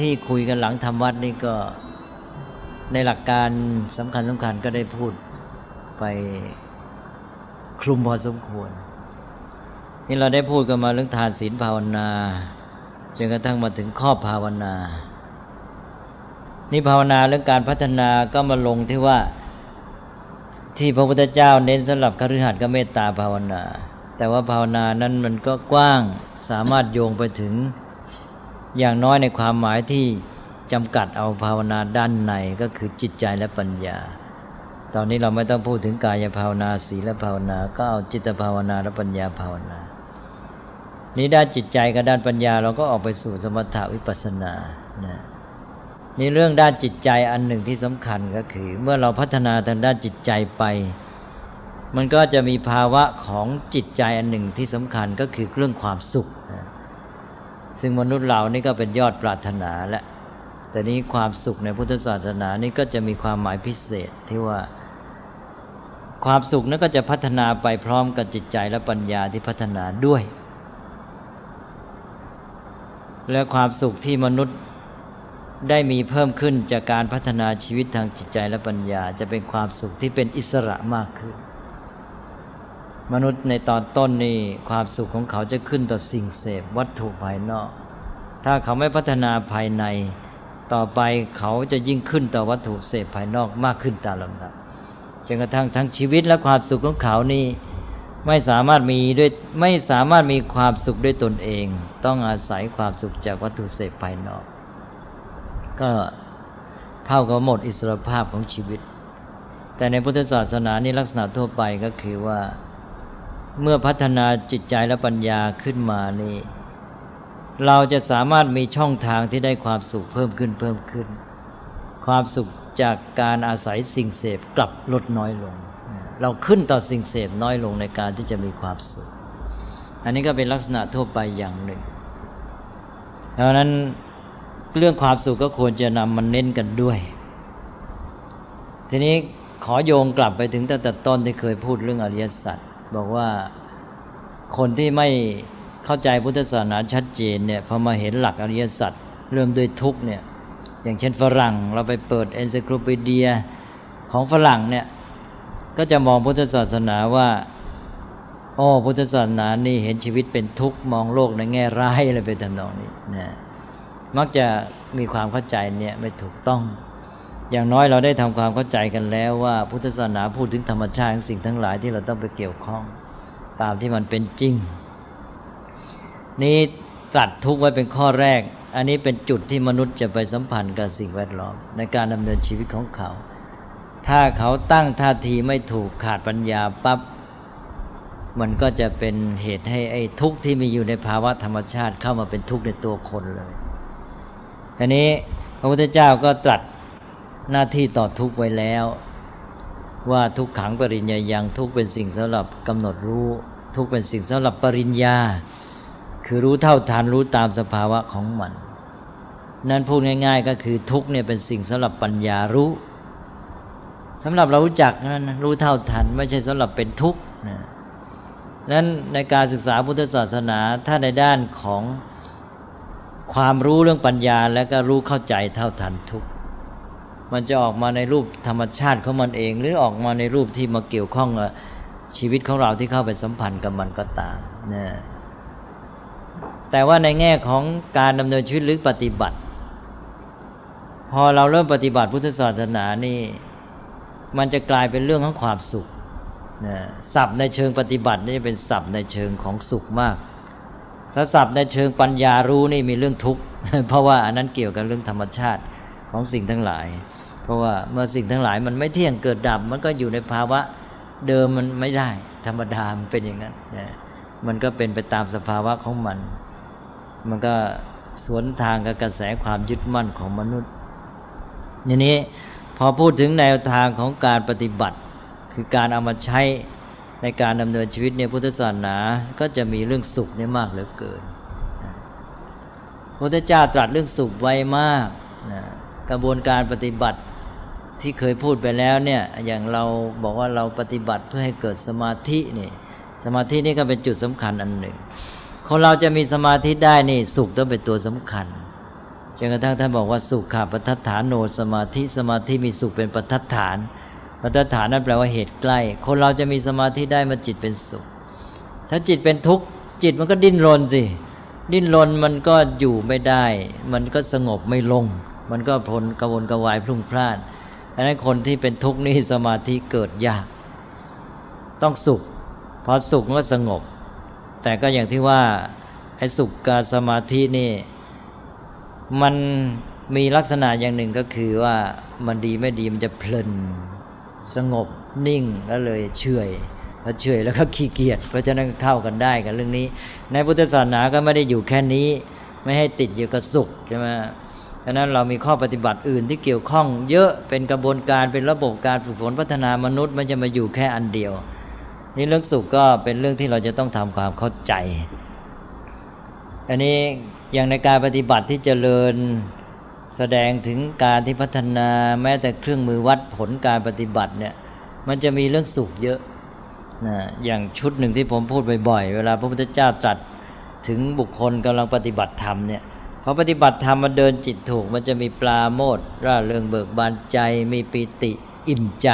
ที่คุยกันหลังทำวัดนี่ก็ในหลักการสำคัญสำคัญก็ได้พูดไปคลุมพอสมควร นี่เราได้พูดกันมาเรื่องทานศีลภาวนาจนกระทั่งมาถึงข้อภาวนา นี่ภาวนาเรื่องการพัฒนาก็มาลงที่ว่าที่พระพุทธเจ้าเน้นสำหรับคฤหัสถ์ก็เมตตาภาวนา แต่ว่าภาวนานั้นมันก็กว้างสามารถโยงไปถึง อย่างน้อยในความหมายที่จำกัดเอาภาวนาด้านในก็คือจิตใจและปัญญา ตอนนี้เราไม่ต้องพูดถึงกายภาวนาศีลภาวนา ก็เอาจิตภาวนาและปัญญาภาวนา นี้ด้านจิตใจกับด้านปัญญาเราก็ออกไปสู่สมถะวิปัสสนานะนี่เรื่องด้านจิตใจอันหนึ่งที่สำคัญก็คือ เมื่อเราพัฒนาทางด้านจิตใจไป มันก็จะมีภาวะของจิตใจอันหนึ่งที่สำคัญก็คือเรื่องความสุขนะ ซึ่งมนุษย์เรานี่ก็เป็นยอดปรารถนาและ แต่นี้ความสุขในพุทธศาสนานี่ก็จะมีความหมายพิเศษที่ว่า ความสุขนั้นก็จะพัฒนาไปพร้อมกับจิตใจและปัญญาที่พัฒนาด้วย และความสุขที่มนุษย์ได้มีเพิ่มขึ้นจากการพัฒนาชีวิตทางจิตใจและปัญญา จะเป็นความสุขที่เป็นอิสระมากขึ้น มนุษย์ในตอนต้นนี่ความสุขของเขาจะขึ้นต่อสิ่งเสพวัตถุภายนอก ถ้าเขาไม่พัฒนาภายใน ต่อไปเขาจะยิ่งขึ้นต่อวัตถุเสพภายนอกมากขึ้นตามลำดับจนกระทั่งทั้งชีวิตและความสุขของเขานี่ไม่สามารถมีด้วยไม่สามารถมีความสุขด้วยตนเอง ต้องอาศัยความสุขจากวัตถุเสพภายนอก ก็เท่ากับหมดอิสรภาพของชีวิต แต่ในพุทธศาสนานี่ลักษณะทั่วไปก็คือว่า เมื่อพัฒนาจิตใจและปัญญาขึ้นมานี่ เราจะสามารถมีช่องทางที่ได้ความสุขเพิ่มขึ้นเพิ่มขึ้น ความสุขจากการอาศัยสิ่งเสพกลับลดน้อยลง เราขึ้นต่อสิ่งเสพน้อยลงในการที่จะมีความสุข อันนี้ก็เป็นลักษณะทั่วไปอย่างหนึ่งดังนั้นเรื่องความสุขก็ควรจะนำมันเน้นกันด้วย ทีนี้ขอโยงกลับไปถึงตั้งแต่ต้นที่เคยพูดเรื่องอริยสัจ บอกว่าคนที่ไม่เข้าใจพุทธศาสนาชัดเจนเนี่ยพอมาเห็นหลักอริยสัจเริ่มด้วยทุกเนี่ยอย่างเช่นฝรั่งเราไปเปิดเอนไซคลปีเดียของฝรั่งเนี่ยก็จะมองพุทธศาสนาว่าโอ้พุทธศาสนานี่เห็นชีวิตเป็นทุกข์มองโลกในแง่ร้ายอะไรไปทำนองนี้นะมักจะมีความเข้าใจเนี่ยไม่ถูกต้อง อย่างน้อยเราได้ทำความเข้าใจกันแล้วว่า พุทธศาสนาพูดถึงธรรมชาติสิ่งทั้งหลายที่เราต้องไปเกี่ยวข้อง ตามที่มันเป็นจริง นี้ตัดทุกไว้เป็นข้อแรก อันนี้เป็นจุดที่มนุษย์จะไปสัมพันธ์กับสิ่งแวดล้อม ในการดำเนินชีวิตของเขา ถ้าเขาตั้งท่าทีไม่ถูกขาดปัญญาปับ๊บมันก็จะเป็นเหตุให้ไอ้ทุกข์ที่มีอยู่ในภาวะธรรมชาติเข้ามาเป็นทุกข์ในตัวคนเลยทีนี้พระพุทธเจ้าก็ตรัส หน้าที่ต่อทุกไว้แล้ว ว่าทุกขังปริญญายังทุกเป็นสิ่งสำหรับกำหนดรู้ ทุกเป็นสิ่งสำหรับปริญญา คือรู้เท่าทันรู้ตามสภาวะของมัน นั้นพูดง่าย ๆ ก็คือทุกเนี่ยเป็นสิ่งสำหรับปัญญารู้สำหรับเรารู้จักนั้นรู้เท่าทันไม่ใช่สำหรับเป็นทุกข์นะนั้นในการศึกษาพุทธศาสนาถ้าในด้านของความรู้เรื่องปัญญา แล้วก็รู้เข้าใจเท่าทันทุกข์ มันจะออกมาในรูปธรรมชาติของมันเอง หรือออกมาในรูปที่มาเกี่ยวข้องกับชีวิตของเราที่เข้าไปสัมพันธ์กับมันก็ตามนะแต่ว่าในแง่ของการดำเนินชีวิตหรือปฏิบัติ พอเราเริ่มปฏิบัติพุทธศาสนานี่ มันจะกลายเป็นเรื่องของความสุขนะศัพท์ในเชิงปฏิบัตินี่เป็นศัพท์ในเชิงของสุขมากถ้าศัพท์ในเชิงปัญญารู้นี่มีเรื่องทุกข์เพราะว่าอันนั้นเกี่ยวกับเรื่องธรรมชาติของสิ่งทั้งหลาย เพราะว่าเมื่อสิ่งทั้งหลายมันไม่เที่ยงเกิดดับ มันก็อยู่ในภาวะเดิมมันไม่ได้ ธรรมดามันเป็นอย่างนั้นนะมันก็เป็นไปตามสภาวะของมัน มันก็สวนทางกับกระแสความยึดมั่นของมนุษย์ทีนี้พอพูดถึงแนวทางของการปฏิบัติ คือการเอามาใช้ในการดำเนินชีวิตในพุทธศาสนา ก็จะมีเรื่องสุขนี่มากเหลือเกินพระพุทธเจ้าตรัสเรื่องสุขไว้มากนะกระบวนการปฏิบัติ ที่เคยพูดไปแล้วเนี่ยอย่างเราบอกว่าเราปฏิบัติเพื่อให้เกิดสมาธินี่สมาธินี่ก็เป็นจุดสำคัญอันหนึ่ง คนเราจะมีสมาธิได้นี่สุขต้องเป็นตัวสำคัญจนกระทั่งท่านบอกว่าสุขขาปัฏฐานโนสมาธิสมาธิมีสุขเป็นปัฏฐานปัฏฐานนั่นแปลว่าเหตุใกล้ คนเราจะมีสมาธิได้มาจิตเป็นสุข ถ้าจิตเป็นทุกข์จิตมันก็ดิ้นรนสิดิ้นรนมันก็อยู่ไม่ได้ มันก็สงบไม่ลง มันก็พลกระวนกระวายพลุ่งพล่าน ดังนั้นคนที่เป็นทุกข์นี่สมาธิเกิดยาก ต้องสุขพอสุขก็สงบ แต่ก็อย่างที่ว่าไอ้สุขกับสมาธินี่ มันมีลักษณะอย่างหนึ่งก็คือว่ามันดีไม่ดีมันจะเพลิน สงบนิ่งแล้วเลยเฉยพอเฉยแล้วก็ขี้เกียจเพราะฉะนั้นเข้ากันได้กับเรื่องนี้ ในพุทธศาสนาก็ไม่ได้อยู่แค่นี้ ไม่ให้ติดอยู่กับสุขใช่ไหม ฉะนั้นเรามีข้อปฏิบัติอื่นที่เกี่ยวข้อง เยอะเป็นกระบวนการเป็นระบบการฝึกฝนพัฒนามนุษย์มันจะมาอยู่แค่อันเดียว นี่เรื่องสุขก็เป็นเรื่องที่เราจะต้องทำความเข้าใจ อันนี้อย่างในการปฏิบัติที่เจริญแสดงถึงการที่พัฒนาแม้แต่เครื่องมือวัดผลการปฏิบัติเนี่ย มันจะมีเรื่องสุขเยอะนะอย่างชุดหนึ่งที่ผมพูดบ่อยๆ เวลาพระพุทธเจ้าตรัสถึงบุคคลกำลังปฏิบัติธรรมเนี่ย อปฏิบัติธรรมมันเดินจิตถูก มันจะมีปลาโมดร่าเริงเบิกบานใจ มีปิติอิ่มใจ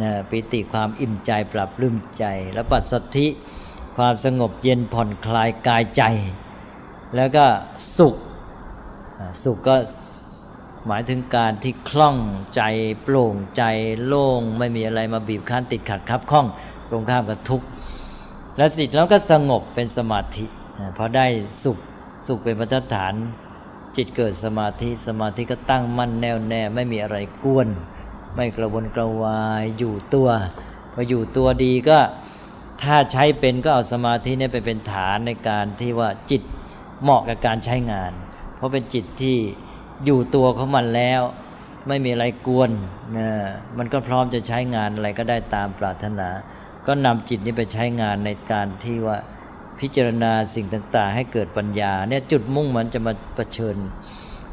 นะปิติความอิ่มใจปรับรื้มใจ แล้วปัสสธิความสงบเย็นผ่อนคลายกายใจ แล้วก็สุขสุขก็หมายถึงการที่คล่องใจโปร่งใจโล่งไม่มีอะไรมาบีบคั้นติดขัดคับข้อง ตรงข้ามกับทุกข์และสิทธิ์แล้วก็สงบเป็นสมาธิพอได้สุข สุขเป็นพัฒฐาน จิตเกิดสมาธิสมาธิก็ตั้งมั่นแน่วแน่ไม่มีอะไรกวน ไม่กระวนกระวายอยู่ตัวพออยู่ตัวดีก็ถ้าใช้เป็นก็เอาสมาธินี่ไปเป็นฐานในการที่ว่าจิตเหมาะกับการใช้งาน เพราะเป็นจิตที่อยู่ตัวของมันแล้ว ไม่มีอะไรกวนนะมันก็พร้อมจะใช้งานอะไรก็ได้ตามปรารถนา ก็นำจิตนี้ไปใช้งานในการที่ว่า พิจารณาสิ่งต่างๆ ให้เกิดปัญญาเนี่ยจุดมุ่งมันจะมาประชิญ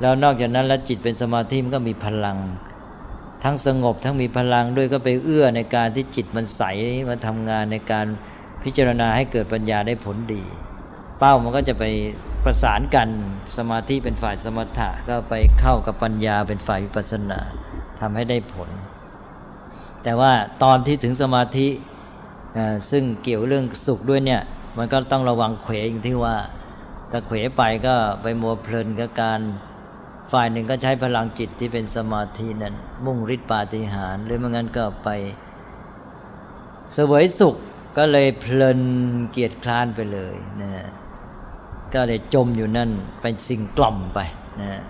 แล้วนอกจากนั้นแล้วจิตเป็นสมาธิมันก็มีพลัง ทั้งสงบทั้งมีพลังด้วยก็ไปเอื้อในการที่จิตมันใสมาทำงานในการพิจารณาให้เกิดปัญญาได้ผลดี เป้ามันก็จะไปประสานกันสมาธิเป็นฝ่ายสมถะก็ไปเข้ากับปัญญาเป็นฝ่ายวิปัสสนาทำให้ได้ผล แต่ว่าตอนที่ถึงสมาธิซึ่งเกี่ยวเรื่องสุขด้วยเนี่ย มันก็ต้องระวังเขวอย่างที่ว่าถ้าเขวไปก็ไปมัวเพลินกับการฝ่ายหนึ่งก็ใช้พลังจิตที่เป็นสมาธินั้น มุ่งฤทธิปาฏิหาริย์หรือไม่งั้นก็ไปเสวยสุขก็เลยเพลินเกียรติคลานไปเลยนะก็เลยจมอยู่นั่นเป็นสิ่งกล่อมไปนะ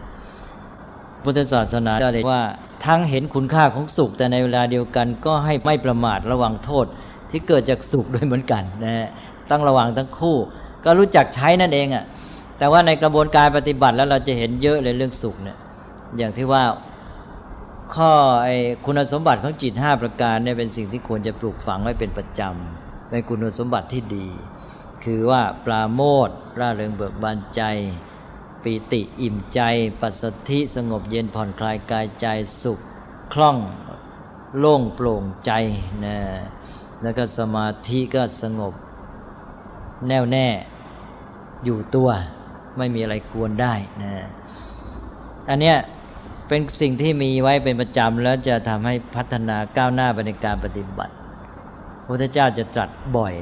พุทธศาสนาก็เลยว่า ทั้งเห็นคุณค่าของสุข แต่ในเวลาเดียวกันก็ให้ไม่ประมาทระวังโทษที่เกิดจากสุขด้วยเหมือนกันนะ ต้องระวังทั้งคู่ ก็รู้จักใช้นั่นเองอะ่ะ แต่ว่าในกระบวนการปฏิบัติแล้วเราจะเห็นเยอะเลยเรื่องสุขเนี่ย อย่างที่ว่าข้อไอ้คุณสมบัติของจิตห้าประการเนี่ยเป็นสิ่งที่ควรจะปลูกฝังไว้เป็นประจำเป็นคุณสมบัติที่ดี คือว่าปลาโมดร่าเริงเบิกบานใจ ปีติอิ่มใจ ปัสสธิสงบเย็นผ่อนคลายกายใจสุขคล่องโล่งโปร่งใจนะแล้วก็สมาธิก็สงบ แน่วแน่อยู่ตัวไม่มีอะไรกวนได้นะอันเนี้ยเป็นสิ่งที่มีไว้เป็นประจำแล้วจะทำให้พัฒนาก้าวหน้าไปในการปฏิบัติพระพุทธเจ้าจะตรัสบ่อย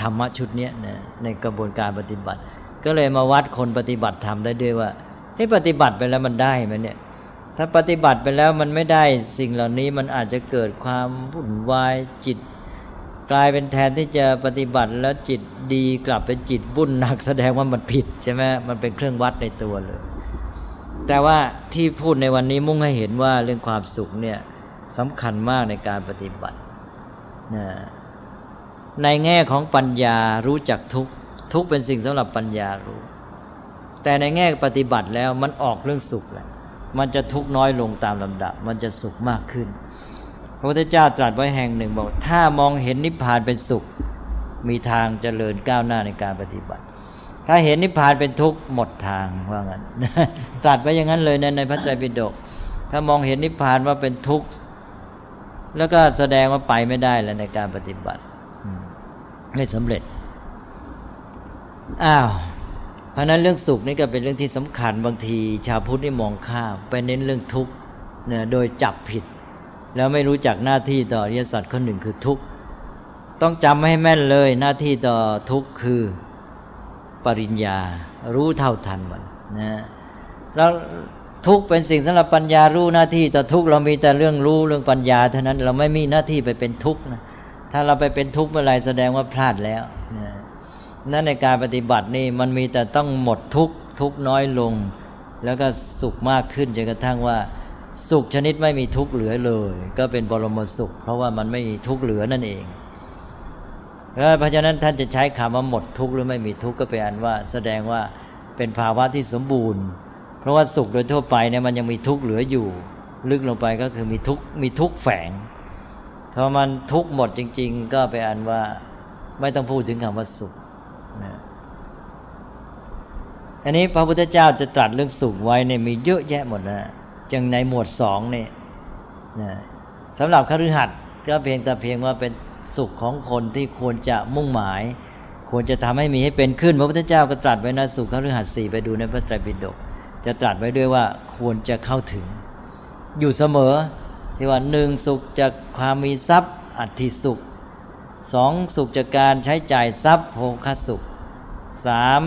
ธรรมะชุดนี้นะในกระบวนการปฏิบัติ ก็เลยมาวัดคนปฏิบัติธรรมได้ด้วยว่าให้ปฏิบัติไปแล้วมันได้ไหมเนี่ย ถ้าปฏิบัติไปแล้วมันไม่ได้สิ่งเหล่านี้มันอาจจะเกิดความวุ่นวายจิต กลายเป็นแทนที่จะปฏิบัติแล้วจิตดีกลับเป็นจิตบุ่นหนักแสดงว่ามันผิดใช่ไหมมันเป็นเครื่องวัดในตัวเลย แต่ว่าที่พูดในวันนี้มุ่งให้เห็นว่าเรื่องความสุขเนี่ยสำคัญมากในการปฏิบัตินะในแง่ของปัญญารู้จักทุกทุกเป็นสิ่งสำหรับปัญญารู้ แต่ในแง่ปฏิบัติแล้วมันออกเรื่องสุขแหละมันจะทุกน้อยลงตามลำดับ มันจะสุขมากขึ้น ระพุทธเจ้าตรัสไว้แห่งหนึ่งบอก ถ้ามองเห็นนิพพานเป็นสุข มีทางเจริญก้าวหน้าในการปฏิบัติ ถ้าเห็นนิพพานเป็นทุกข์หมดทางว่างั้นตรัสไว้อย่างนั้นเลยในในพระไตรปิฎกถ้ามองเห็นนิพพานว่าเป็นทุกข์แล้วก็แสดงว่าไปไม่ได้แล้วในการปฏิบัติไม่สำเร็จอ้าวเพราะนั้นเรื่องสุขนี่ก็เป็นเรื่องที่สำคัญบางที ชาวพุทธนี่มองข้ามไปเน้นเรื่องทุกข์เนี่ยโดยจับผิด แล้วไม่รู้จักหน้าที่ต่ออริยสัจข้อหนึ่งคือทุกข์ต้องจำให้แม่นเลยหน้าที่ต่อทุกข์คือปริญญา รู้เท่าทันมันนะแล้วทุกเป็นสิ่งสำหรับปัญญารู้หน้าที่ต่อทุกเรามีแต่เรื่องรู้เรื่องปัญญาเท่านั้นเราไม่มีหน้าที่ไปเป็นทุกข์นะถ้าเราไปเป็นทุกข์เมื่อไรแสดงว่าพลาดแล้วนะนั่นในการปฏิบัตินี่มันมีแต่ต้องหมดทุกข์ทุกน้อยลง แล้วก็สุขมากขึ้นจนกระทั่งว่า สุขชนิดไม่มีทุกข์เหลือเลย ก็เป็นบรมสุข เพราะว่ามันไม่มีทุกข์เหลือนั่นเองเพราะฉะนั้นท่านจะใช้คำว่าหมดทุกข์หรือไม่มีทุกข์ก็เป็นอันว่า แสดงว่าเป็นภาวะที่สมบูรณ์ เพราะว่าสุขโดยทั่วไปเนี่ยมันยังมีทุกข์เหลืออยู่ ลึกลงไปก็คือมีทุกข์มีทุกข์แฝงถ้ามันทุกข์หมดจริง ๆ ก็เป็นอันว่าไม่ต้องพูดถึงคำว่าสุขนะอันนี้พระพุทธเจ้าจะตรัสเรื่องสุขไว้เนี่ยมีเยอะแยะหมดนะ จังในหมวดสองเนี่ยนะสำหรับคฤหัสถ์ก็เพียงแต่เพียงว่าเป็นสุขของคนที่ควรจะมุ่งหมาย ควรจะทำให้มีให้เป็นขึ้น พระพุทธเจ้าก็ตรัสไว้นะสุขคฤหัสถ์สี่ไปดูในพระไตรปิฎกจะตรัสไว้ด้วยว่าควรจะเข้าถึง อยู่เสมอที่ว่าหนึ่งสุขจากความมีทรัพย์อัติสุขสองสุขจากการใช้จ่ายทรัพย์โภคสุขสาม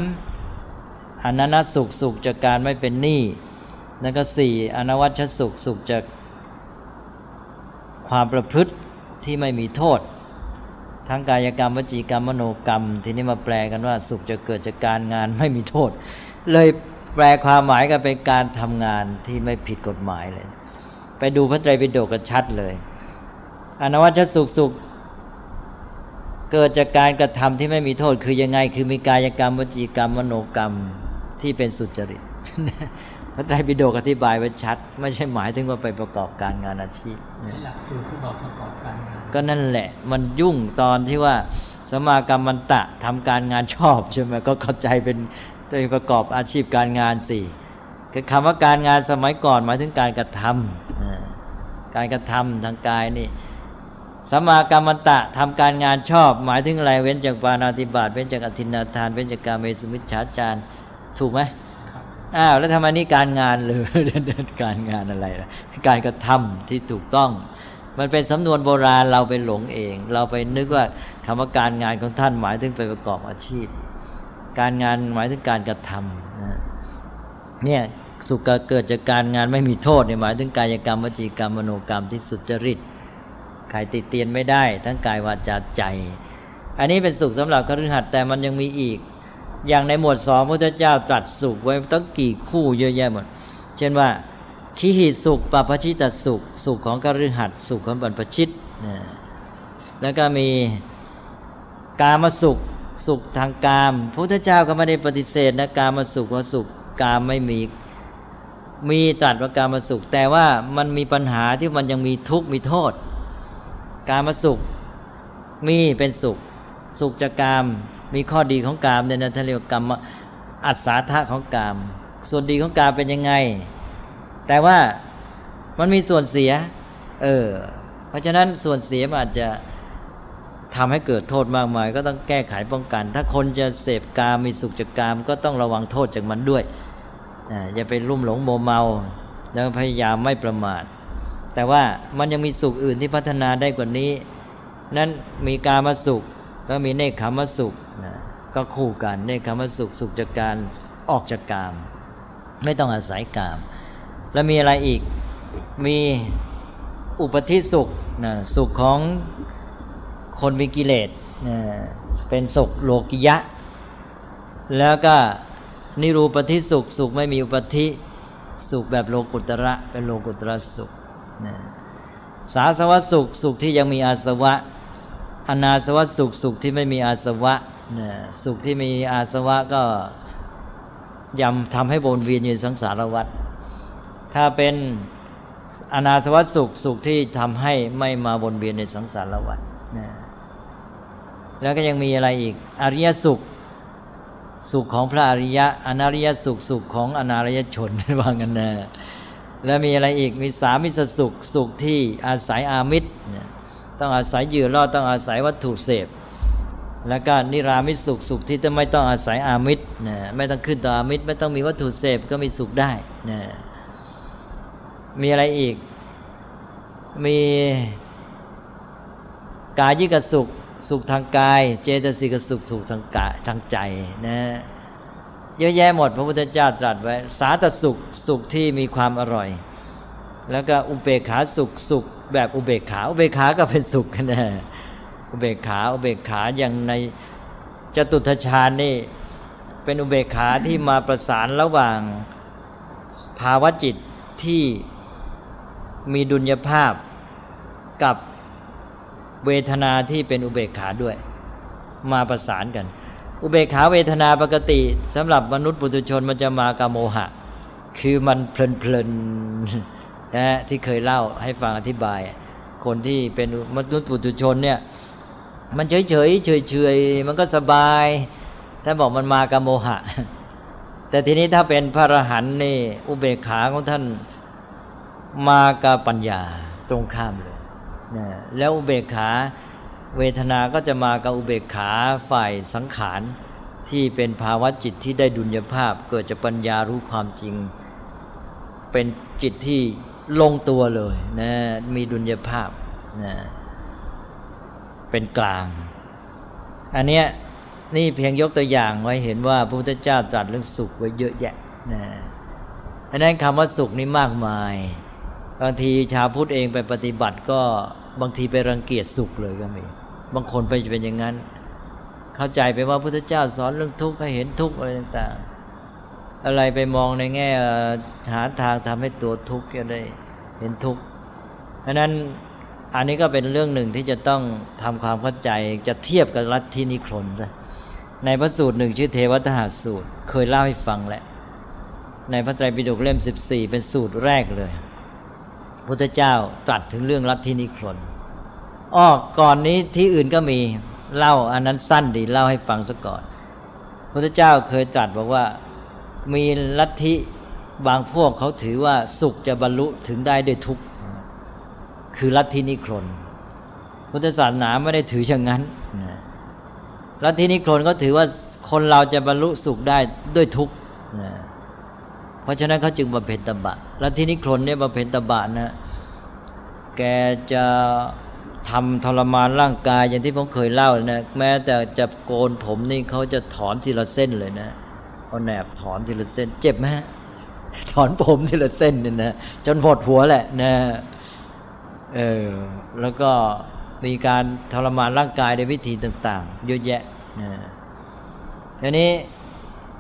อนันตสุขสุขจากการไม่เป็นหนี้ แล้วก็สี่อนวัชสุขสุขจากความประพฤติที่ไม่มีโทษ ทั้งกายกรรมวจีกรรมมโนกรรม ทีนี้มาแปลกันว่า สุขจะเกิดจากการงานไม่มีโทษ เลยแปลความหมายกันเป็นการทำงานที่ไม่ผิดกฎหมายเลย ไปดูพระไตรปิฎกกันชัดเลยอนวัชสุขสุขเกิดจากการกระทำที่ไม่มีโทษคือยังไง คือมีกายกรรมวจีกรรมมโนกรรมที่เป็นสุจริต พระไตรปิฎกอธิบายไว้ชัด ไม่ใช่หมายถึงว่าไปประกอบการงานอาชีพหลักสูตรที่บอกประกอบการงานก็นั่นแหละ มันยุ่งตอนที่ว่าสมากรรมันตะทำการงานชอบใช่ไหมก็เข้าใจเป็นตัวประกอบอาชีพการงานสี่คือคำว่าการงานสมัยก่อนหมายถึงการกระทำการกระทำทางกายนี่สัมมากรรมตะทำการงานชอบ หมายถึงอะไรเว้นจากปานาติบาตเว้นจากอธินาทาน เว้นจากการเมสุมิชฌาจารถูกไหม อ้าวแล้วทำไมนี่การงานหรือการงานอะไรล่ะการกระทำที่ถูกต้อง มันเป็นสำนวนโบราณเราไปหลงเอง เราไปนึกว่าคำว่าการงานของท่านหมายถึงไปประกอบอาชีพ การงานหมายถึงการกระทำเนี่ยสุขเกิดจากการงานไม่มีโทษเนี่ยหมายถึงกายกรรมวจีกรรมมโนกรรมที่สุจริตใครติดเตียนไม่ได้ ทั้งกายวาจาใจ อันนี้เป็นสุขสำหรับคฤหัสถ์แต่มันยังมีอีก อย่างในหมวดสองพระเจ้าตรัสสุขไว้ตั้งกี่คู่เยอะแยะหมด เช่นว่าขีหิสุขปปชิตสุข สุขของคฤหัสสุขของบรรพชิตแล้วก็มีกามสุขสุขทางกามพระพุทธเจ้าก็ไม่ได้ปฏิเสธนะกามสุขว่าสุขกามไม่มีมีตัดว่ากามาสุข แต่ว่ามันมีปัญหาที่มันยังมีทุกข์มีโทษ กามาสุขมีเป็นสุข สุขจากกาม มีข้อดีของกามเนี่ยนะท่านเรียกกรรมอัศาธาของกาม ส่วนดีของกามเป็นยังไง แต่ว่ามันมีส่วนเสีย เออ เพราะฉะนั้นส่วนเสียมันอาจจะทำให้เกิดโทษมากมาย ก็ต้องแก้ไขป้องกัน ถ้าคนจะเสพกามมีสุขจากกามก็ต้องระวังโทษจากมันด้วยอย่าไปรุ่มหลงโมเมา แล้วพยายามไม่ประมาท แต่ว่ามันยังมีสุขอื่นที่พัฒนาได้กว่านี้ นั้นมีกามสุข แล้วมีเนคขมสุขนะก็คู่กันเนคขมสุขสุขจากการออกจากกาม ไม่ต้องอาศัยกาม แล้วมีอะไรอีกมีอุปธิสุขนะสุขของคนมีกิเลสนะเป็นสุขโลกิยะ แล้วก็นิรูปธิสุขสุขไม่มีอุปธิสุขแบบโลกุตระเป็นโลกุตระสุขสาสวะสุขสุขที่ยังมีอาสวะ อนาสวะสุขสุขที่ไม่มีอาสวะนสุขที่มีอาสวะก็ยำทำให้วนเวียนอยู่สังสารวัฏถ้าเป็นอนาสวะสุขสุขที่ทำให้ไม่มาวนเวียนในสังสารวัฏแล้วก็ยังมีอะไรอีก อริยสุข สุขของพระอริยะ อนาริยสุขสุขของอนาริยชนว่างันนะแล้วมีอะไรอีกมีสามิสสุขสุขที่อาศัยอามิตร ต้องอาศัยยือรอดต้องอาศัยวัตถุเสพ แล้วก็นิรามิตสุขสุขที่จะไม่ต้องอาศัยอามิตรนะไม่ต้องขึ้นต่ออามิตรไม่ต้องมีวัตถุเสพก็มีสุขได้นะมีอะไรอีก มีกายิกสุขสุขทางกาย เจตสิกสุขสุขทางกายทางใจนะเยอะแยะหมดพระพุทธเจ้าตรัสไว้ สาตสุขสุขที่มีความอร่อย แล้วก็อุเบกขาสุขสุขแบบอุเบกขา อุเบกขาก็เป็นสุขนะอุเบกขา อุเบกขาอย่างในจตุทชาญนี่ เป็นอุเบกขาที่มาประสานระหว่างภาวะจิตที่มีดุลยภาพกับเวทนาที่เป็นอุเบกขาด้วย มาประสานกัน อุเบกขาเวทนาปกติสำหรับมนุษย์ปุถุชนมันจะมากับโมหะ คือมันเพลินๆนะที่เคยเล่าให้ฟังอธิบาย คนที่เป็นมนุษย์ปุถุชนเนี่ย มันเฉยเฉยเฉยเฉยมันก็สบายถ้านบอกมันมากับโมหะ แต่ทีนี้ถ้าเป็นพระอรหันต์นี่ อุเบกขาของท่านมากับปัญญาตรงข้ามเลยนะแล้วอุเบกขาเวทนาก็จะมากับอุเบกขาฝ่ายสังขารที่เป็นภาวะจิตที่ได้ดุลยภาพ เกิดจากปัญญารู้ความจริง เป็นจิตที่ ลงตัวเลยนะมีดุลยภาพนะเป็นกลาง อันเนี้ยนี่เพียงยกตัวอย่างไว้เห็นว่าพระพุทธเจ้าตรัสเรื่องสุขไว้เยอะแยะนะอันนั้นคำว่าสุขนี่มากมายบางทีชาวพุทธเองไปปฏิบัติก็บางทีไปรังเกียจสุขเลยก็มี บางคนไปเป็นอย่างนั้น เข้าใจไปว่าพุทธเจ้าสอนเรื่องทุกข์ให้เห็นทุกข์อะไรต่างๆ อะไรไปมองในแง่หาทางทำให้ตัวทุกข์จะได้เห็นทุกข์เพราะนั้นอันนี้ก็เป็นเรื่องหนึ่งที่จะต้องทำความเข้าใจจะเทียบกับรัฐที่นิครนนะในพระสูตรหนึ่งชื่อเทวทหาสูตร เคยเล่าให้ฟังแหละ ในพระไตรปิฎกเล่มสิบสี่เป็นสูตรแรกเลยพุทธเจ้าตรัสถึงเรื่องลัทธินิครนอ้อก่อนนี้ที่อื่นก็มีเล่าอันนั้นสั้นดีเล่าให้ฟังซะก่อน พุทธเจ้าเคยตรัสบอกว่า มีลัทธิบางพวกเขาถือว่าสุขจะบรรลุถึงได้ด้วยทุกข์คือลัทธินิครนพุทธศาสนาไม่ได้ถือเช่นนั้นลัทธินิครนก็ถือว่าคนเราจะบรรลุสุขได้ด้วยทุกข์เพราะฉะนั้นเขาจึงบำเพ็ญตบะล้วที่นิครนเนี่ยบำเพ็ญตบะนะ แกจะทำทรมานร่างกายอย่างที่ผมเคยเล่านะแม้แต่จะโกนผมนี่เขาจะถอนทีละเส้นเลยนะ เอาแหนบถอนทีละเส้น เจ็บไหมถอนผมทีละเส้นเนี่ยนะจนหดหัวแหละนะเออแล้วก็มีการทรมานร่างกายในวิธีต่าง ๆ เยอะแยะนะทีนี้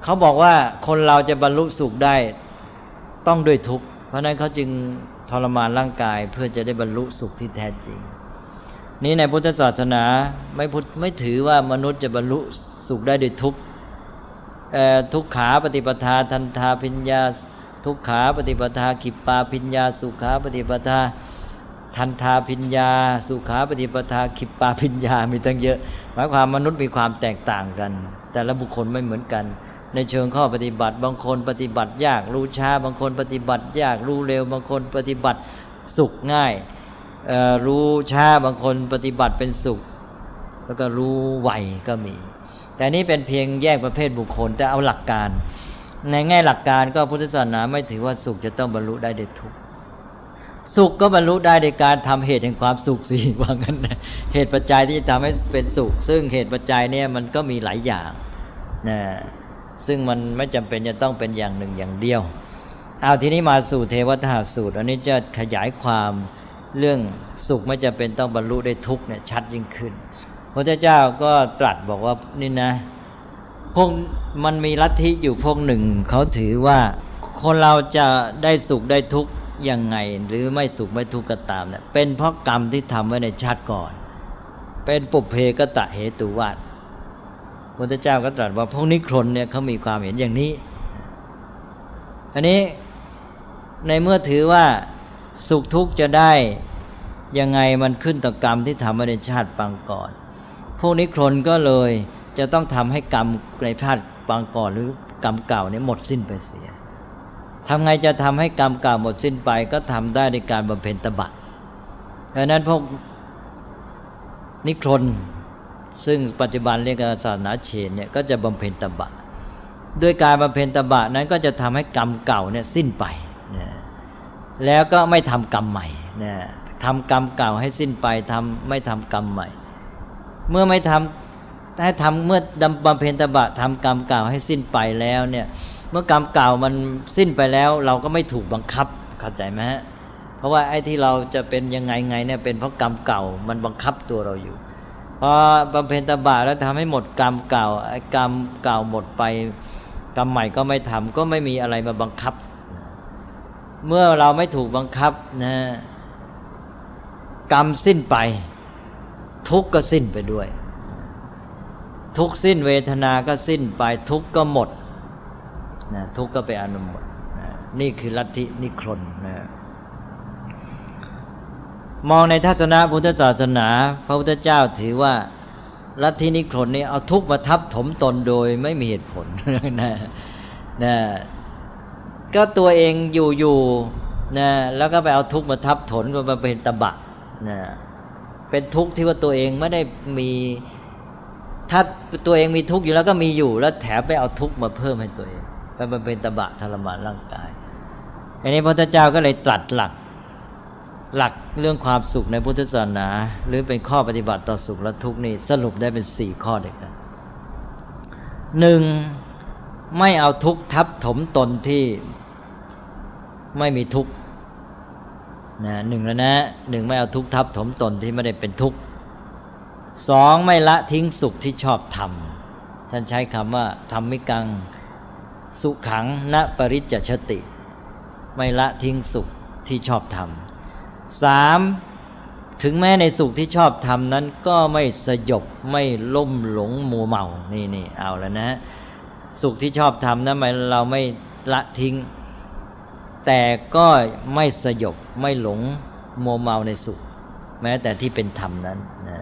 เขาบอกว่าคนเราจะบรรลุสุขได้ต้องด้วยทุกข์เพราะนั้นเขาจึงทรมานร่างกายเพื่อจะได้บรรลุสุขที่แท้จริง นี้ในพุทธศาสนาไม่พุทไม่ถือว่ามนุษย์จะบรรลุสุขได้ด้วยทุกข์ ทุกขาปฏิปทาทันทาพิญญาทุกขาปฏิปทาขิปปาพิญญา สุขาปฏิปทาทันทาพิญญา สุขาปฏิปทาขิปปาพิญญามีตั้งเยอะ หมายความมนุษย์มีความแตกต่างกัน แต่ละบุคคลไม่เหมือนกัน ในเชิงข้อปฏิบัติ บางคนปฏิบัติยากรู้ช้า บางคนปฏิบัติยากรู้เร็ว บางคนปฏิบัติสุขง่ายรู้ช้าบางคนปฏิบัติเป็นสุข แล้วก็รู้ไวก็มี แต่นี้เป็นเพียงแยกประเภทบุคคล แต่เอาหลักการ ในแง่หลักการก็พุทธศาสนาไม่ถือว่าสุขจะต้องบรรลุได้ด้วยทุกสุขก็บรรลุได้ในการทำเหตุแห่งความสุขสิว่างั้นเหตุปัจจัยที่จะทำให้เป็นสุข ซึ่งเหตุปัจจัยเนี่ยมันก็มีหลายอย่างนะซึ่งมันไม่จำเป็นจะต้องเป็นอย่างหนึ่งอย่างเดียว เอาทีนี้มาสู่เทวทาสูตร อันนี้จะขยายความเรื่องสุขไม่จำเป็นต้องบรรลุได้ทุกเนี่ยชัดยิ่งขึ้น พระเจ้าก็ตรัสบอกว่านี่นะ พวกมันมีลัทธิอยู่พวกหนึ่ง เขาถือว่าคนเราจะได้สุขได้ทุกข์ยังไง หรือไม่สุขไม่ทุกข์ก็ตามเนี่ยเป็นเพราะกรรมที่ทำไว้ในชาติก่อน เป็นปุเพกตะเหตุวัตพระเจ้าก็ตรัสว่าพวกนิครนเนี่ยเขามีความเห็นอย่างนี้ อันนี้ในเมื่อถือว่าสุขทุกข์จะได้ยังไงมันขึ้นต่อกรรมที่ทำมาในชาติปางก่อน พวกนิครนก็เลยจะต้องทำให้กรรมในชาติปางก่อนหรือกรรมเก่าเนี้หมดสิ้นไปเสียทำไงจะทำให้กรรมเก่าหมดสิ้นไป ก็ทำได้ในการบำเพ็ญตบะดังนั้นพวกนิครนซึ่งปัจจุบันเรียกศาสนาเชนเนี่ยก็จะบำเพ็ญตบะด้วยการบำเพ็ญตบะนั้นก็จะทำให้กรรมเก่าเนี่ยสิ้นไปนะแล้วก็ไม่ทำกรรมใหม่นะทำกรรมเก่าให้สิ้นไปทำไม่ทำกรรมใหม่ เมื่อไม่ทำให้ทำเมื่อดำบำเพ็ญตบะทำกรรมเก่าให้สิ้นไปแล้วเนี่ย เมื่อกรรมเก่ามันสิ้นไปแล้ว เราก็ไม่ถูกบังคับเข้าใจไหมฮะเพราะว่าไอ้ที่เราจะเป็นยังไงไงเนี่ยเป็นเพราะกรรมเก่ามันบังคับตัวเราอยู่พอบำเพ็ญตบะแล้วทำให้หมดกรรมเก่าไอ้กรรมเก่าหมดไป กรรมใหม่ก็ไม่ทำก็ไม่มีอะไรมาบังคับ เมื่อเราไม่ถูกบังคับนะกรรมสิ้นไป ทุกข์ก็สิ้นไปด้วย ทุกสิ้นเวทนาก็สิ้นไปทุกข์ก็หมดนะทุกข์ก็ไปอนุหมดนะนี่คือลัทธินิครนนะมองในทัศนะพุทธศาสนา พระพุทธเจ้าถือว่าลัทธินิครนนี่เอาทุกข์มาทับถมตนโดยไม่มีเหตุผลนะนะก็ตัวเองอยู่อยู่นะแล้วก็ไปเอาทุกข์มาทับถนมาเป็นตบะนะ เป็นทุกข์ที่ว่าตัวเองไม่ได้มี ถ้าตัวเองมีทุกข์อยู่แล้วก็มีอยู่ แล้วแถมไปเอาทุกข์มาเพิ่มให้ตัวเองมันเป็นตบะทรมานร่างกายอันนี้พระพุทธเจ้าก็เลยตรัสหลัก หลักเรื่องความสุขในพุทธศาสนา หรือเป็นข้อปฏิบัติต่อสุขและทุกข์นี่สรุปได้เป็นสี่ข้อเด็กกันหนึ่งไม่เอาทุกข์ทับถมตนที่ไม่มีทุกข์ นะหนึ่งแล้วนะหนึ่งไม่เอาทุกทับถมตนที่ไม่ได้เป็นทุกข์สองไม่ละทิ้งสุขที่ชอบทำท่านใช้คำว่าธรรมิกังสุขังณปริจจชติ ไม่ละทิ้งสุขที่ชอบทำสามถึงแม้ในสุขที่ชอบทำนั้นก็ไม่สยบไม่ล่มหลงมัวเมานี่นี่เอาแล้วนะ สุขที่ชอบทำนั้นหมายเราไม่ละทิ้ง แต่ก็ไม่สยบไม่หลงมัวเมาในสุข แม้แต่ที่เป็นธรรมนั้นนะ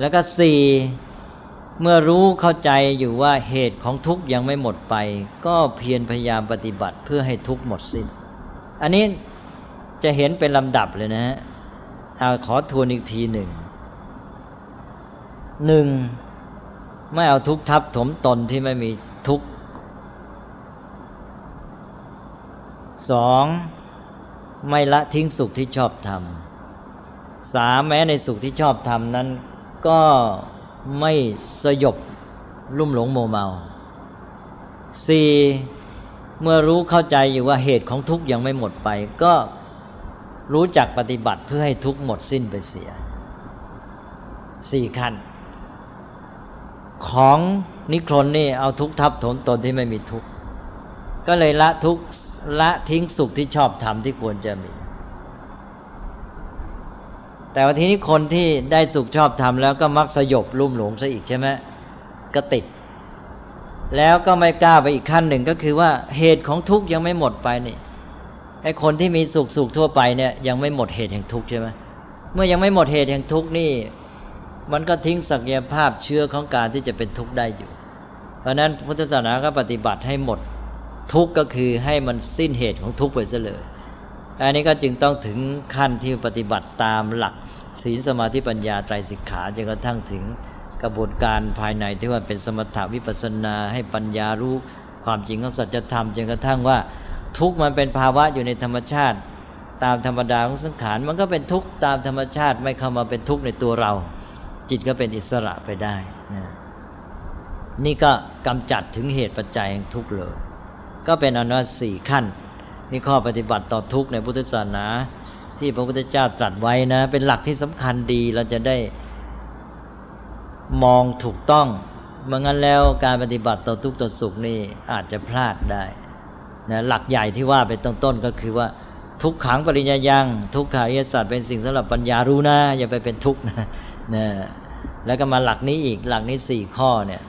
แล้วก็สี่เมื่อรู้เข้าใจอยู่ว่าเหตุของทุกข์ยังไม่หมดไป ก็เพียรพยายามปฏิบัติเพื่อให้ทุกข์หมดสิน้น อันนี้จะเห็นเป็นลำดับเลยนะฮะเอาขอทวนอีกทีหนึ่งหนึ่งไม่เอาทุกข์ทับถมตนที่ไม่มีทุกข สองไม่ละทิ้งสุขที่ชอบทำสามแม้ในสุขที่ชอบทำนั้น ก็ไม่สยบลุ่มหลงโมเมาสี่เมื่อรู้เข้าใจอยู่ว่าเหตุของทุกข์ยังไม่หมดไป ก็รู้จักปฏิบัติเพื่อให้ทุกข์หมดสิ้นไปเสียสี่ขั้น ของนิครนนี่เอาทุกทับถมตนที่ไม่มีทุกข์ ก็เลยละทุกละทิ้งสุขที่ชอบทำที่ควรจะมี แต่ว่าทีนี้คนที่ได้สุขชอบทำแล้วก็มักสยบลุ่มหลงซะอีกใช่ไหมก็ติด แล้วก็ไม่กล้าไปอีกขั้นหนึ่งก็คือว่าเหตุของทุกข์ยังไม่หมดไปนี่ไอ้คนที่มีสุขสุขทั่วไปเนี่ยยังไม่หมดเหตุแห่งทุกข์ใช่ไหมเมื่อยังไม่หมดเหตุแห่งทุกข์นี่ มันก็ทิ้งศักยภาพเชื้อของการที่จะเป็นทุกข์ได้อยู่ เพราะนั้นพุทธศาสนาก็ปฏิบัติให้หมด ทุกข์ก็คือให้มันสิ้นเหตุของทุกข์ไปเสียเลยอันนี้ก็จึงต้องถึงขั้นที่ปฏิบัติตามหลักศีลสมาธิปัญญาไตรสิกขาจนกระทั่งถึงกระบวนการภายในที่ว่าเป็นสมถาวิปัสนาให้ปัญญารู้ความจริงของสัจธรรมจนกระทั่งว่า ทุกข์มันเป็นภาวะอยู่ในธรรมชาติ ตามธรรมดาของสังขารมันก็เป็นทุกข์ตามธรรมชาติไม่เข้ามาเป็นทุกข์ในตัวเรา จิตก็เป็นอิสระไปได้นะนี่ก็กำจัดถึงเหตุปัจจัยแห่งทุกข์เลย ก็เป็นอนุสี่ขั้นนี่ข้อปฏิบัติต่อทุกข์ในพุทธศาสนา ที่พระพุทธเจ้าตรัสไว้นะ เป็นหลักที่สำคัญดีเราจะได้มองถูกต้องเมื่องั้นแล้วการปฏิบัติต่อทุกข์ต่อสุขนี่อาจจะพลาดได้นะหลักใหญ่ที่ว่าไปต้นต้นก็คือว่าทุกขังปริญญายังทุกขาริยสัตว์เป็นสิ่งสำหรับปัญญารู้นะ อย่าไปเป็นทุกข์นะนะแล้วก็มาหลักนี้อีกหลักนี้สี่ข้อเนี่ย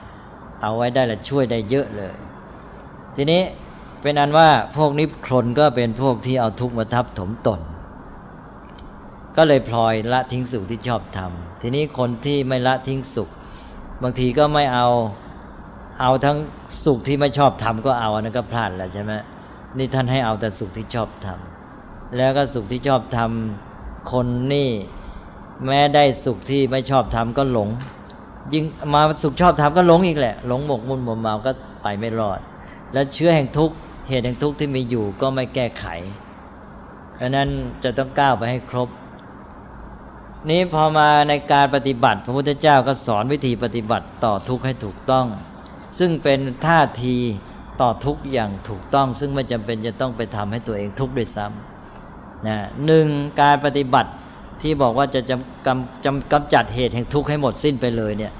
เอาไว้ได้และช่วยได้เยอะเลย ทีนี้ เป็นอันว่าพวกนิพนก็เป็นพวกที่เอาทุกข์มาทับถมตน ก็เลยพลอยละทิ้งสุขที่ชอบทำทีนี้คนที่ไม่ละทิ้งสุข บางทีก็ไม่เอาเอาทั้งสุขที่ไม่ชอบทำก็เอาอันนั้นก็พลาดแล้วใช่ไหมนี่ท่านให้เอาแต่สุขที่ชอบทำแล้วก็สุขที่ชอบทำคนนี่แม้ได้สุขที่ไม่ชอบทำก็หลง ยิ่งมาสุขชอบทำก็หลงอีกแหละ หลงหมกมุ่นหมมเมาก็ไปไม่รอด และเชื้อแห่งทุกข์ เหตุแห่งทุกข์ที่มีอยู่ก็ไม่แก้ไขเพราะนั้นจะต้องก้าวไปให้ครบ นี้พอมาในการปฏิบัติ พระพุทธเจ้าก็สอนวิธีปฏิบัติต่อทุกข์ให้ถูกต้อง ซึ่งเป็นท่าทีต่อทุกข์อย่างถูกต้อง ซึ่งไม่จำเป็นจะต้องไปทำให้ตัวเองทุกข์ด้วยซ้ำนะหนึ่งการปฏิบัติที่บอกว่าจะจำกำจำกำจัดเหตุแห่งทุกข์ให้หมดสิ้นไปเลยเนี่ย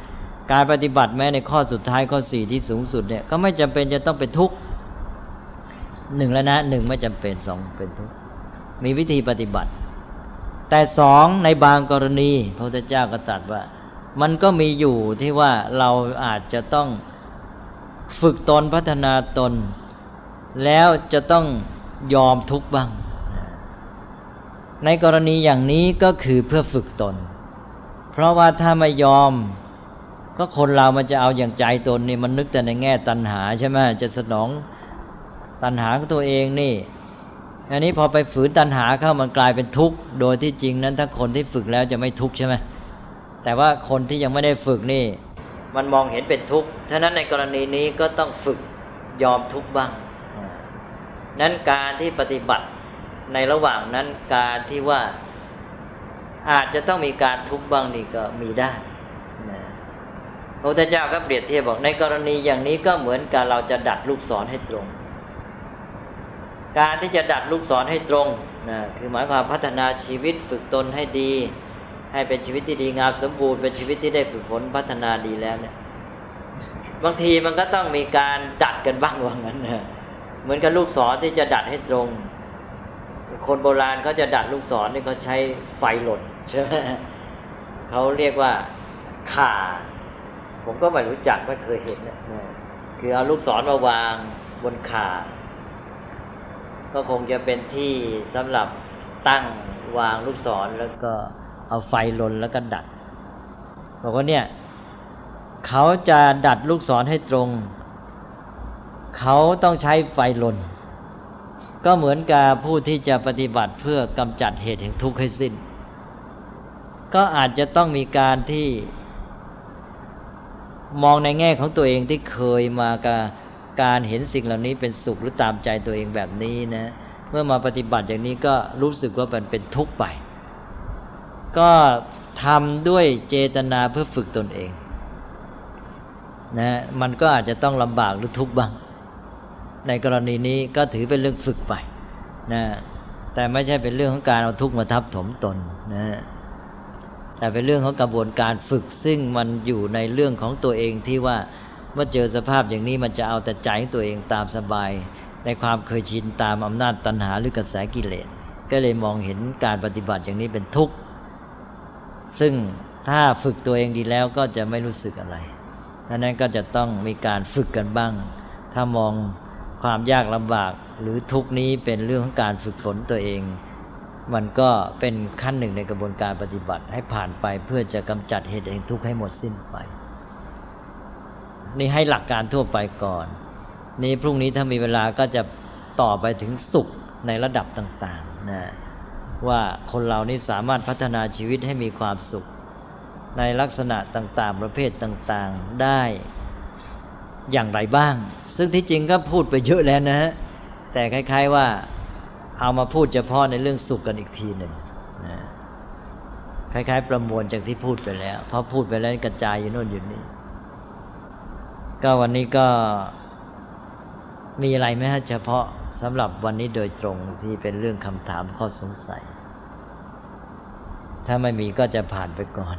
การปฏิบัติแม้ในข้อสุดท้ายข้อสี่ที่สูงสุดเนี่ยก็ไม่จำเป็นจะต้องเป็นทุกข์ หนึ่งแล้วนะหนึ่งไม่จำเป็นสองเป็นทุกข์มีวิธีปฏิบัติ แต่สองในบางกรณี พระพุทธเจ้าก็ตรัสว่า มันก็มีอยู่ที่ว่าเราอาจจะต้องฝึกตนพัฒนาตน แล้วจะต้องยอมทุกข์บ้าง ในกรณีอย่างนี้ก็คือเพื่อฝึกตน เพราะว่าถ้าไม่ยอมก็คนเรามันจะเอาอย่างใจตนนี่มันนึกแต่ในแง่ตัณหาใช่ไหมจะสนอง ตัณหาของตัวเองนี่ อันนี้พอไปฝืนตัณหาเข้ามันกลายเป็นทุกข์ โดยที่จริงนั้นถ้าคนที่ฝึกแล้วจะไม่ทุกข์ใช่ไหมแต่ว่าคนที่ยังไม่ได้ฝึกนี่ มันมองเห็นเป็นทุกข์ฉะนั้นในกรณีนี้ก็ต้องฝึกยอมทุกข์บ้าง นั้นการที่ปฏิบัติในระหว่างนั้นการที่ว่าอาจจะต้องมีการทุกข์บ้างนี่ก็มีได้พระพุทธเจ้าก็เปรียบเทียบบอกในกรณีอย่างนี้ก็เหมือนกับเราจะดัดลูกศรให้ตรง การที่จะดัดลูกศรให้ตรงนะคือหมายความพัฒนาชีวิตฝึกตนให้ดี ให้เป็นชีวิตที่ดีงามสมบูรณ์เป็นชีวิตที่ได้ฝึกฝนพัฒนาดีแล้วเนี่ยบางทีมันก็ต้องมีการดัดกันบ้างว่างั้นนะเหมือนกับลูกศรที่จะดัดให้ตรง คนโบราณเขาจะดัดลูกศรนี่เขาใช้ไฟหล่นใช่ไหมเขาเรียกว่าข่า ผมก็ไม่รู้จักไม่เคยเห็นนะคือเอาลูกศรมาวางบนข่า ก็คงจะเป็นที่สำหรับตั้งวางลูกศรแล้วก็เอาไฟลนแล้วก็ดัดบอกว่าเนี่ยเขาจะดัดลูกศรให้ตรง เขาต้องใช้ไฟลน ก็เหมือนกับผู้ที่จะปฏิบัติเพื่อกำจัดเหตุแห่งทุกข์ให้สิ้น ก็อาจจะต้องมีการที่มองในแง่ของตัวเองที่เคยมากับ การเห็นสิ่งเหล่านี้เป็นสุขหรือตามใจตัวเองแบบนี้นะ เมื่อมาปฏิบัติอย่างนี้ก็รู้สึกว่ามันเป็นทุกข์ไป ก็ทำด้วยเจตนาเพื่อฝึกตนเองนะมันก็อาจจะต้องลำบากหรือทุกข์บ้าง ในกรณีนี้ก็ถือเป็นเรื่องฝึกไปนะแต่ไม่ใช่เป็นเรื่องของการเอาทุกข์มาทับถมตนนะแต่เป็นเรื่องของกระบวนการฝึกซึ่งมันอยู่ในเรื่องของตัวเองที่ว่า เมื่อเจอสภาพอย่างนี้มันจะเอาแต่ใจตัวเองตามสบาย ในความเคยชินตามอำนาจตัณหาหรือกระแสกิเลสก็เลยมองเห็นการปฏิบัติอย่างนี้เป็นทุกข์ซึ่งถ้าฝึกตัวเองดีแล้วก็จะไม่รู้สึกอะไรดังนั้นก็จะต้องมีการฝึกกันบ้าง ถ้ามองความยากลำบากหรือทุกนี้เป็นเรื่องของการฝึกฝนตัวเอง มันก็เป็นขั้นหนึ่งในกระบวนการปฏิบัติให้ผ่านไปเพื่อจะกำจัดเหตุแห่งทุกข์ให้หมดสิ้นไป นี่ให้หลักการทั่วไปก่อน นี่พรุ่งนี้ถ้ามีเวลาก็จะต่อไปถึงสุขในระดับต่างๆนะว่าคนเรานี้สามารถพัฒนาชีวิตให้มีความสุข ในลักษณะต่างๆ ประเภทต่างๆได้อย่างไรบ้าง ซึ่งที่จริงก็พูดไปเยอะแล้วนะฮะแต่คล้าย ๆว่าเอามาพูดเฉพาะในเรื่องสุขกันอีกทีหนึ่งนะคล้าย ๆ ประมวลจากที่พูดไปแล้ว เพราะพูดไปแล้วกระจายอยู่โน่นอยู่นี่ ก็วันนี้ก็มีอะไรไหมฮะเฉพาะสำหรับวันนี้โดยตรงที่เป็นเรื่องคำถามข้อสงสัย ถ้าไม่มีก็จะผ่านไปก่อน